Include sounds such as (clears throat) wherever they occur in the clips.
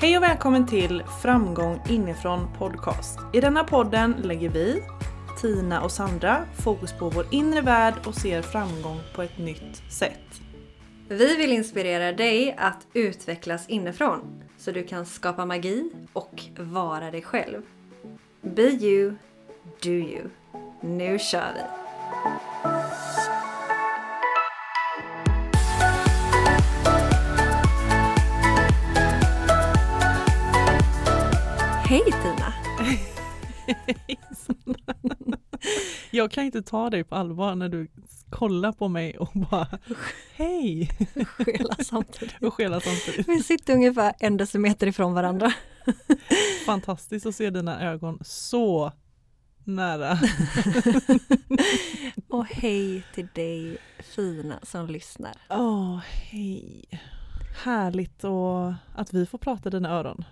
Hej och välkommen till Framgång inifrån podcast. I denna podden lägger vi, Tina och Sandra, fokus på vår inre värld och ser framgång på ett nytt sätt. Vi vill inspirera dig att utvecklas inifrån så du kan skapa magi och vara dig själv. Be you, do you. Nu kör vi! Hej Tina! (laughs) Jag kan inte ta dig på allvar när du kollar på mig och bara Hej! Skela samtidigt. (laughs) och skelar samtidigt. Vi sitter ungefär en decimeter ifrån varandra. (laughs) Fantastiskt att se dina ögon så nära. Och hej till dig fina som lyssnar. Åh, hej. Härligt och att vi får prata dina öron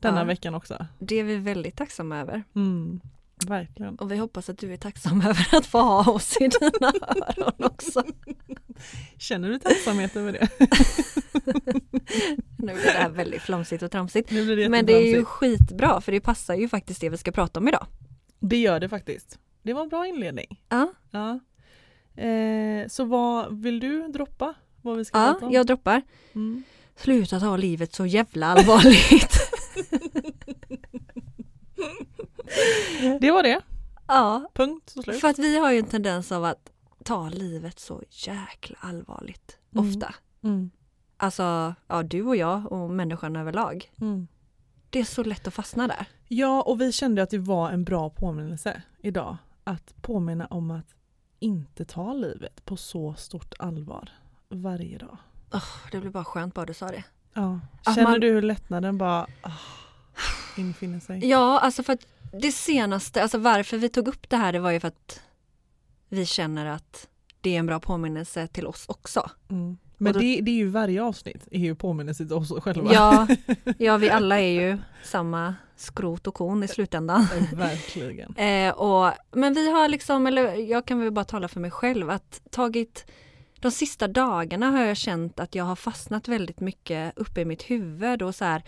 denna Ja. veckan också. Det är vi väldigt tacksamma över. Mm, verkligen. Och vi hoppas att du är tacksam (laughs) över att få ha oss i dina öron också. (laughs) Känner du tacksamhet över det? (laughs) Nu blir det här väldigt flamsigt och tramsigt. Det Men det är ju skitbra för det passar ju faktiskt det vi ska prata om idag. Det gör det faktiskt. Det var en bra inledning. Ja, Ja. Eh, så vad vill du droppa? Vad vi ska ja prata om? jag droppar. Mm. Sluta ta livet så jävla allvarligt. (laughs) Det var det. ja, Punkt och slut. för att vi har ju en tendens av att ta livet så jäkla allvarligt. Mm. Ofta. Mm. Alltså, ja du och jag och människan överlag. Mm. Det är så lätt att fastna där. Ja, och vi kände att det var en bra påminnelse idag. Att påminna om att inte ta livet på så stort allvar varje dag. Det blir bara skönt bara du sa det. Ja. Känner man- du hur lättnaden bara ah, infinner sig? Ja, alltså för att det senaste, alltså varför vi tog upp det här det var ju för att vi känner att det är en bra påminnelse till oss också. Mm. Men då- det, det är ju varje avsnitt är ju påminnelse till oss själva. Ja, (laughs) ja, vi alla är ju samma skrot och kon i slutändan. Verkligen. (laughs) Eh, och, men vi har liksom, eller jag kan väl bara tala för mig själv, att tagit de sista dagarna har jag känt att jag har fastnat väldigt mycket uppe i mitt huvud och så här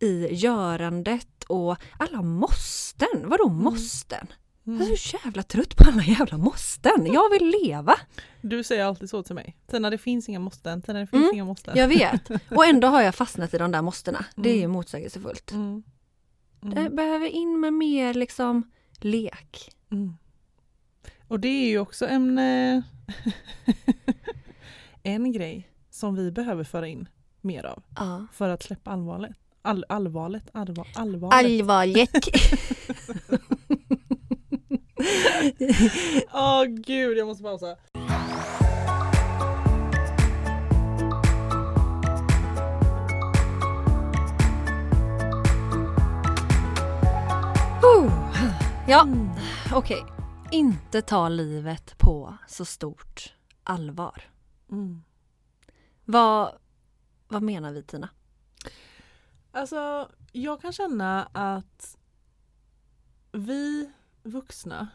i görandet och alla måsten. Vadå måsten? Jag är så jävla trött på alla jävla måsten. Jag vill leva. Du säger alltid så till mig. Tina det finns inga måsten, Tina det finns Mm, inga måsten. Jag vet. Och ändå har jag fastnat i de där måstena. Det är ju Mm. motsägelsefullt. Mm. Det Mm. behöver in med mer liksom lek. Mm. Och det är ju också en, eh, (laughs) en grej som vi behöver föra in mer av Ja. för att släppa allvaret. All, allvaret, allvar, allvaret. Allvarligt. (laughs) Åh gud, jag måste pausa. Oh. Ja, Mm. okej. Inte ta livet på så stort allvar. Mm. Vad, vad menar vi Tina? Alltså, jag kan känna att vi vuxna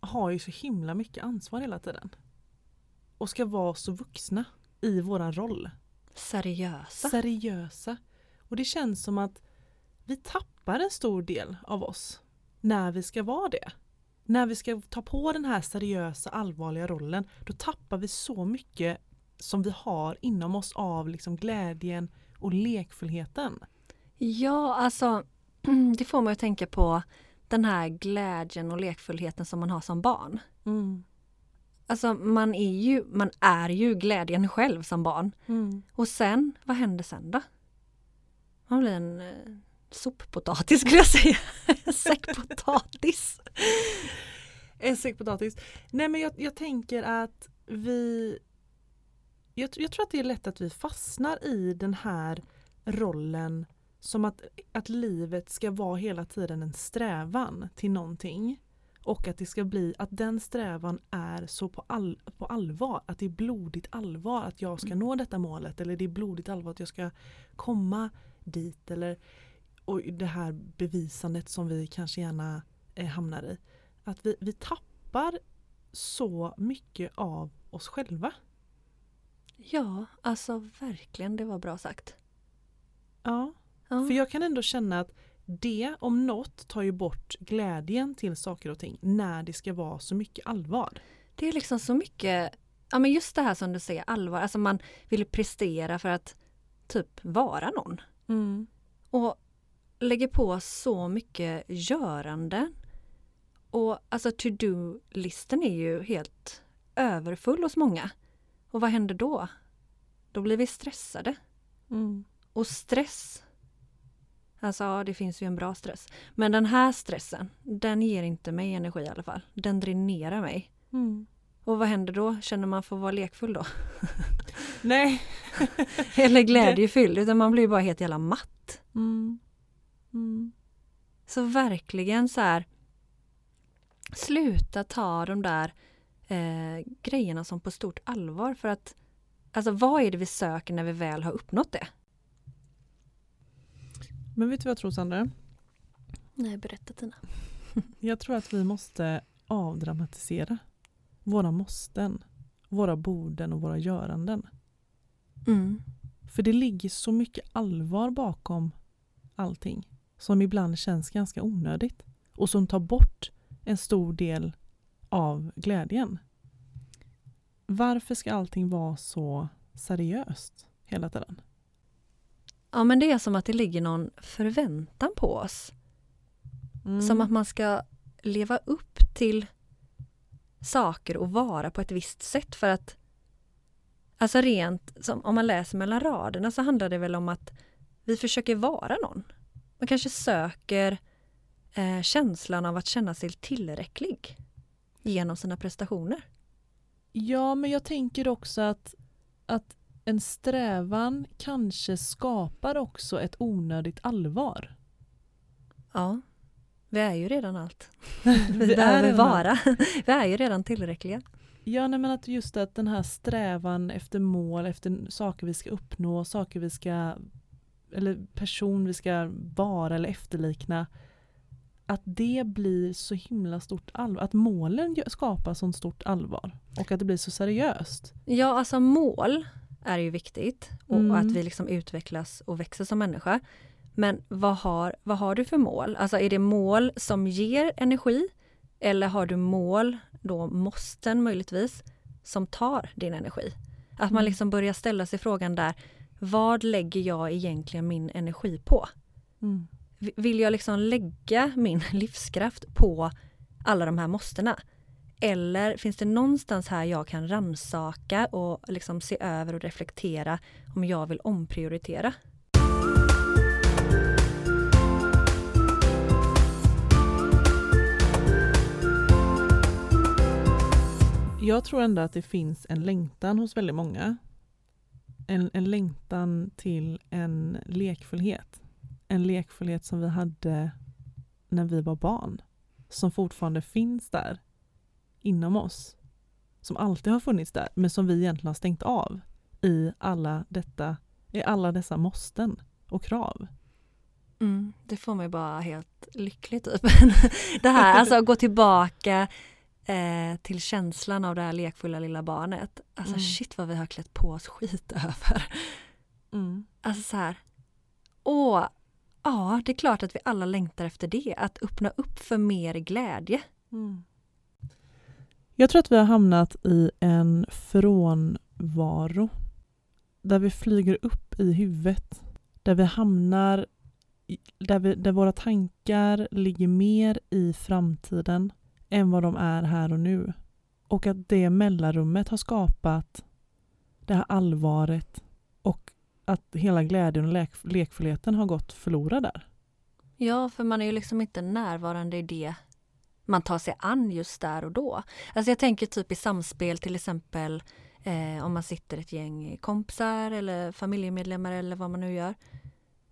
har ju så himla mycket ansvar hela tiden. Och ska vara så vuxna i våran roll. Seriösa? Seriösa. Och det känns som att vi tappar en stor del av oss när vi ska vara det. När vi ska ta på den här seriösa allvarliga rollen då tappar vi så mycket som vi har inom oss av liksom glädjen och lekfullheten. Ja, alltså (clears throat) det får mig att tänka på den här glädjen och lekfullheten som man har som barn. Mm. Alltså man är ju, man är ju glädjen själv som barn. Mm. Och sen, vad händer sen då? Man blir en eh, soppotatis skulle jag säga. (laughs) Säckpotatis. En säck potatis. Nej men jag, jag tänker att vi jag, jag tror att det är lätt att vi fastnar i den här rollen som att, att livet ska vara hela tiden en strävan till någonting. Och att det ska bli att den strävan är så på, all, på allvar, att det är blodigt allvar att jag ska nå detta målet eller det är blodigt allvar att jag ska komma dit eller och det här bevisandet som vi kanske gärna eh, hamnar i. Att vi, vi tappar så mycket av oss själva. Ja, alltså verkligen, det var bra sagt. Ja. Ja. För jag kan ändå känna att det om något tar ju bort glädjen till saker och ting när det ska vara så mycket allvar. Det är liksom så mycket, ja men just det här som du säger, allvar, alltså man vill prestera för att typ vara någon. Och lägger på så mycket göranden. Och alltså to-do-listen är ju helt överfull hos många. Och vad händer då? Då blir vi stressade. Och stress, alltså ja, det finns ju en bra stress. Men den här stressen, den ger inte mig energi i alla fall. Den dränerar mig. Och vad händer då? Känner man för att vara lekfull då? (laughs) Nej. (laughs) Eller glädjefylld, utan man blir bara helt jävla matt. Mm. Mm. Så verkligen så här Sluta ta de där eh, grejerna som på stort allvar för att Alltså vad är det vi söker när vi väl har uppnått det? Men vet du vad jag tror Sandra? Nej, berätta Tina. (laughs) Jag tror att vi måste avdramatisera våra måsten, våra borden och våra göranden. Mm. För det ligger så mycket allvar bakom allting som ibland känns ganska onödigt och som tar bort en stor del av glädjen. Varför ska allting vara så seriöst hela tiden? Ja men det är som att det ligger någon förväntan på oss. Mm. Som att man ska leva upp till saker och vara på ett visst sätt för att Alltså rent, som, om man läser mellan raderna så handlar det väl om att vi försöker vara någon. Man kanske söker eh, känslan av att känna sig tillräcklig genom sina prestationer. Ja, men jag tänker också att, att en strävan kanske skapar också ett onödigt allvar. Ja, vi är ju redan allt. (laughs) Vi Vi är behöver redan vara. (laughs) Vi är ju redan tillräckliga. Ja, nej, men att just att den här strävan efter mål, efter saker vi ska uppnå, saker vi ska, eller person vi ska vara eller efterlikna, att det blir så himla stort allvar, att målen skapar sånt stort allvar och att det blir så seriöst. Ja, alltså mål är ju viktigt och, Mm. och att vi liksom utvecklas och växer som människa. Men vad har, vad har du för mål? Alltså är det mål som ger energi eller har du mål, då måsten möjligtvis, som tar din energi? Att man Mm. liksom börjar ställa sig frågan där, vad lägger jag egentligen min energi på? V- vill jag liksom lägga min (laughs) livskraft på alla de här måstena? Eller finns det någonstans här jag kan ransaka och liksom se över och reflektera om jag vill omprioritera? Jag tror ändå att det finns en längtan hos väldigt många. En, en längtan till en lekfullhet. En lekfullhet som vi hade när vi var barn. Som fortfarande finns där inom oss. Som alltid har funnits där men som vi egentligen har stängt av i alla, detta, i alla dessa måsten och krav. Mm, det får mig bara helt lycklig typ. (laughs) det här, alltså att gå tillbaka eh, till känslan av det här lekfulla lilla barnet. Alltså Mm. shit vad vi har klätt på oss skit över. Alltså så här, åh, ja det är klart att vi alla längtar efter det. Att öppna upp för mer glädje. Jag tror att vi har hamnat i en frånvaro där vi flyger upp i huvudet. Där vi hamnar, där, vi, där våra tankar ligger mer i framtiden än vad de är här och nu. Och att det mellanrummet har skapat det här allvaret och att hela glädjen och lek, lekfullheten har gått förlorad där. Ja, för man är ju liksom inte närvarande i det man tar sig an just där och då. Alltså jag tänker typ i samspel till exempel eh, om man sitter ett gäng kompisar eller familjemedlemmar eller vad man nu gör.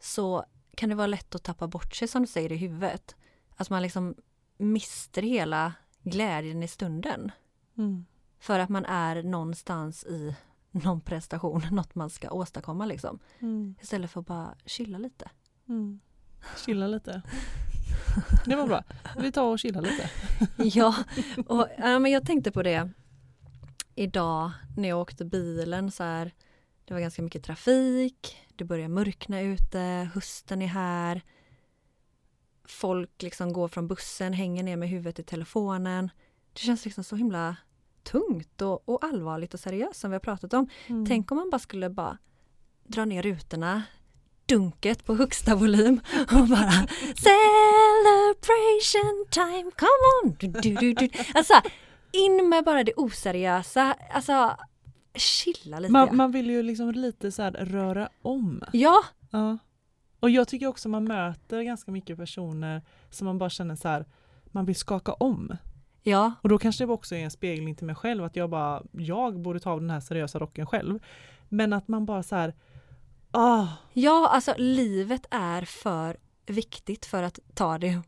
Så kan det vara lätt att tappa bort sig som du säger i huvudet. Att man liksom mister hela glädjen i stunden. För att man är någonstans i någon prestation, (laughs) något man ska åstadkomma liksom. Istället för att bara chilla lite. Chilla lite. Det var bra. Vi tar och chillar lite. (laughs) Ja, och ja, men jag tänkte på det idag när jag åkte bilen så här. Det var ganska mycket trafik, det börjar mörkna ute, hösten är här. Folk liksom går från bussen, hänger ner med huvudet i telefonen. Det känns liksom så himla tungt och, och allvarligt och seriöst som vi har pratat om. Mm. Tänk om man bara skulle bara dra ner rutorna, dunket på högsta volym (laughs) och bara Celebration time, come on! Du, du, du. Alltså in med bara det oseriösa, alltså chilla lite. man, man vill ju liksom lite så här röra om. Ja, Ja. Och jag tycker också man möter ganska mycket personer som man bara känner så här, man vill skaka om. Ja, Och då kanske det också är en spegling till mig själv att jag bara, jag borde ta av den här seriösa rocken själv. Men att man bara så här, ah, ja, alltså livet är för viktigt för att ta det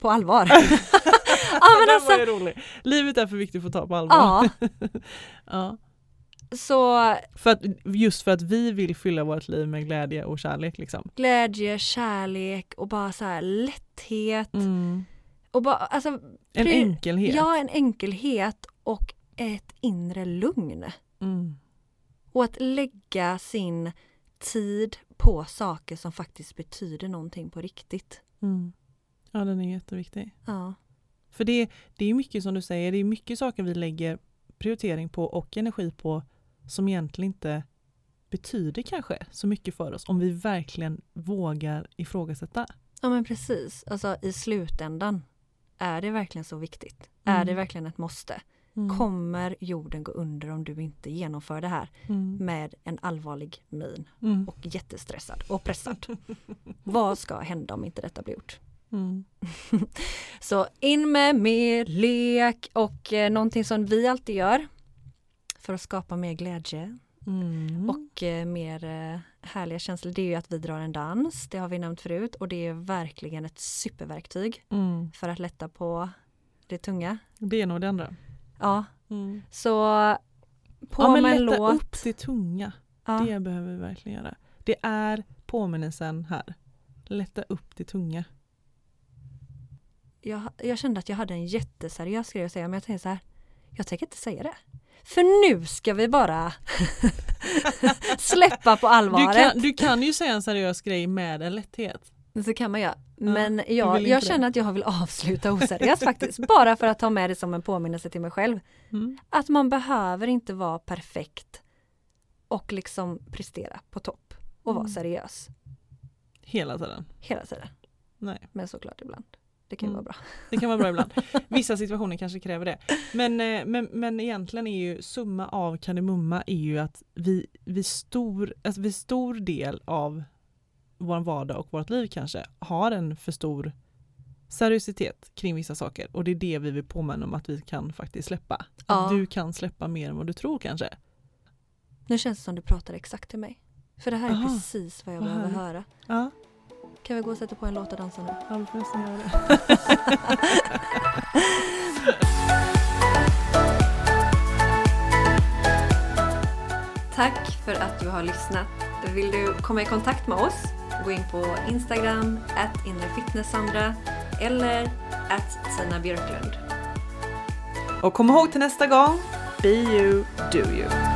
på allvar. (laughs) ja, men alltså, var ju rolig. Livet är för viktigt för att ta på allvar. ja, (laughs) Ja. så För att, just för att vi vill fylla vårt liv med glädje och kärlek. Liksom. glädje, kärlek och bara så här lätthet Mm. Och bara alltså En enkelhet. Ja, en enkelhet och ett inre lugn. Mm. Och att lägga sin tid på saker som faktiskt betyder någonting på riktigt. Mm. Ja, den är jätteviktig. Ja, För det, det är mycket som du säger, det är mycket saker vi lägger prioritering på och energi på som egentligen inte betyder kanske så mycket för oss om vi verkligen vågar ifrågasätta. ja men precis. Alltså i slutändan, är det verkligen så viktigt? Mm. Är det verkligen ett måste? Mm. Kommer jorden gå under om du inte genomför det här Mm. med en allvarlig min Mm. och jättestressad och pressad? (laughs) Vad ska hända om inte detta blir gjort? Mm. (laughs) Så in med mer lek och eh, någonting som vi alltid gör för att skapa mer glädje Mm. och eh, mer eh, härliga känslor det är ju att vi drar en dans, det har vi nämnt förut och det är verkligen ett superverktyg Mm. för att lätta på det tunga. Det är nog det andra. Ja, Mm. så på ja, men med en lätta låt. upp det tunga. Ja, Det behöver vi verkligen göra. Det är påminnelsen här. Lätta upp det tunga. jag, jag kände att jag hade en jätteseriös grej att säga men jag tänkte så här, jag tänker inte säga det. För nu ska vi bara (laughs) släppa på Du allvaret. kan, du kan ju säga en seriös grej med en lätthet. Så kan man göra. Men du jag, jag känner att jag vill avsluta oseriöst faktiskt. Bara för att ta med det som en påminnelse till mig själv. Mm. Att man behöver inte vara perfekt och liksom prestera på topp och vara Mm. seriös Hela tiden. hela tiden. Nej, Men såklart ibland. Det kan Mm. vara bra. det kan vara bra ibland. (laughs) Vissa situationer kanske kräver det. Men, eh, men, men egentligen är ju summa av kardemumma är ju att vi, vi, stor, alltså vi stor del av vår vardag och vårt liv kanske har en för stor seriositet kring vissa saker och det är det vi vill påminna om att vi kan faktiskt släppa. Att Ja. du kan släppa mer än vad du tror kanske. Nu känns det som du pratar exakt till mig. För det här är Aha, precis vad jag behöver höra. Ja, Kan vi gå och sätta på en låt och dansa nu? ja vi får nästan göra det. (laughs) Tack för att du har lyssnat. Vill du komma i kontakt med oss? Gå in på Instagram, at inrefitnesssandra eller at Tina Björklund. Och kom ihåg till nästa gång, be you, do you.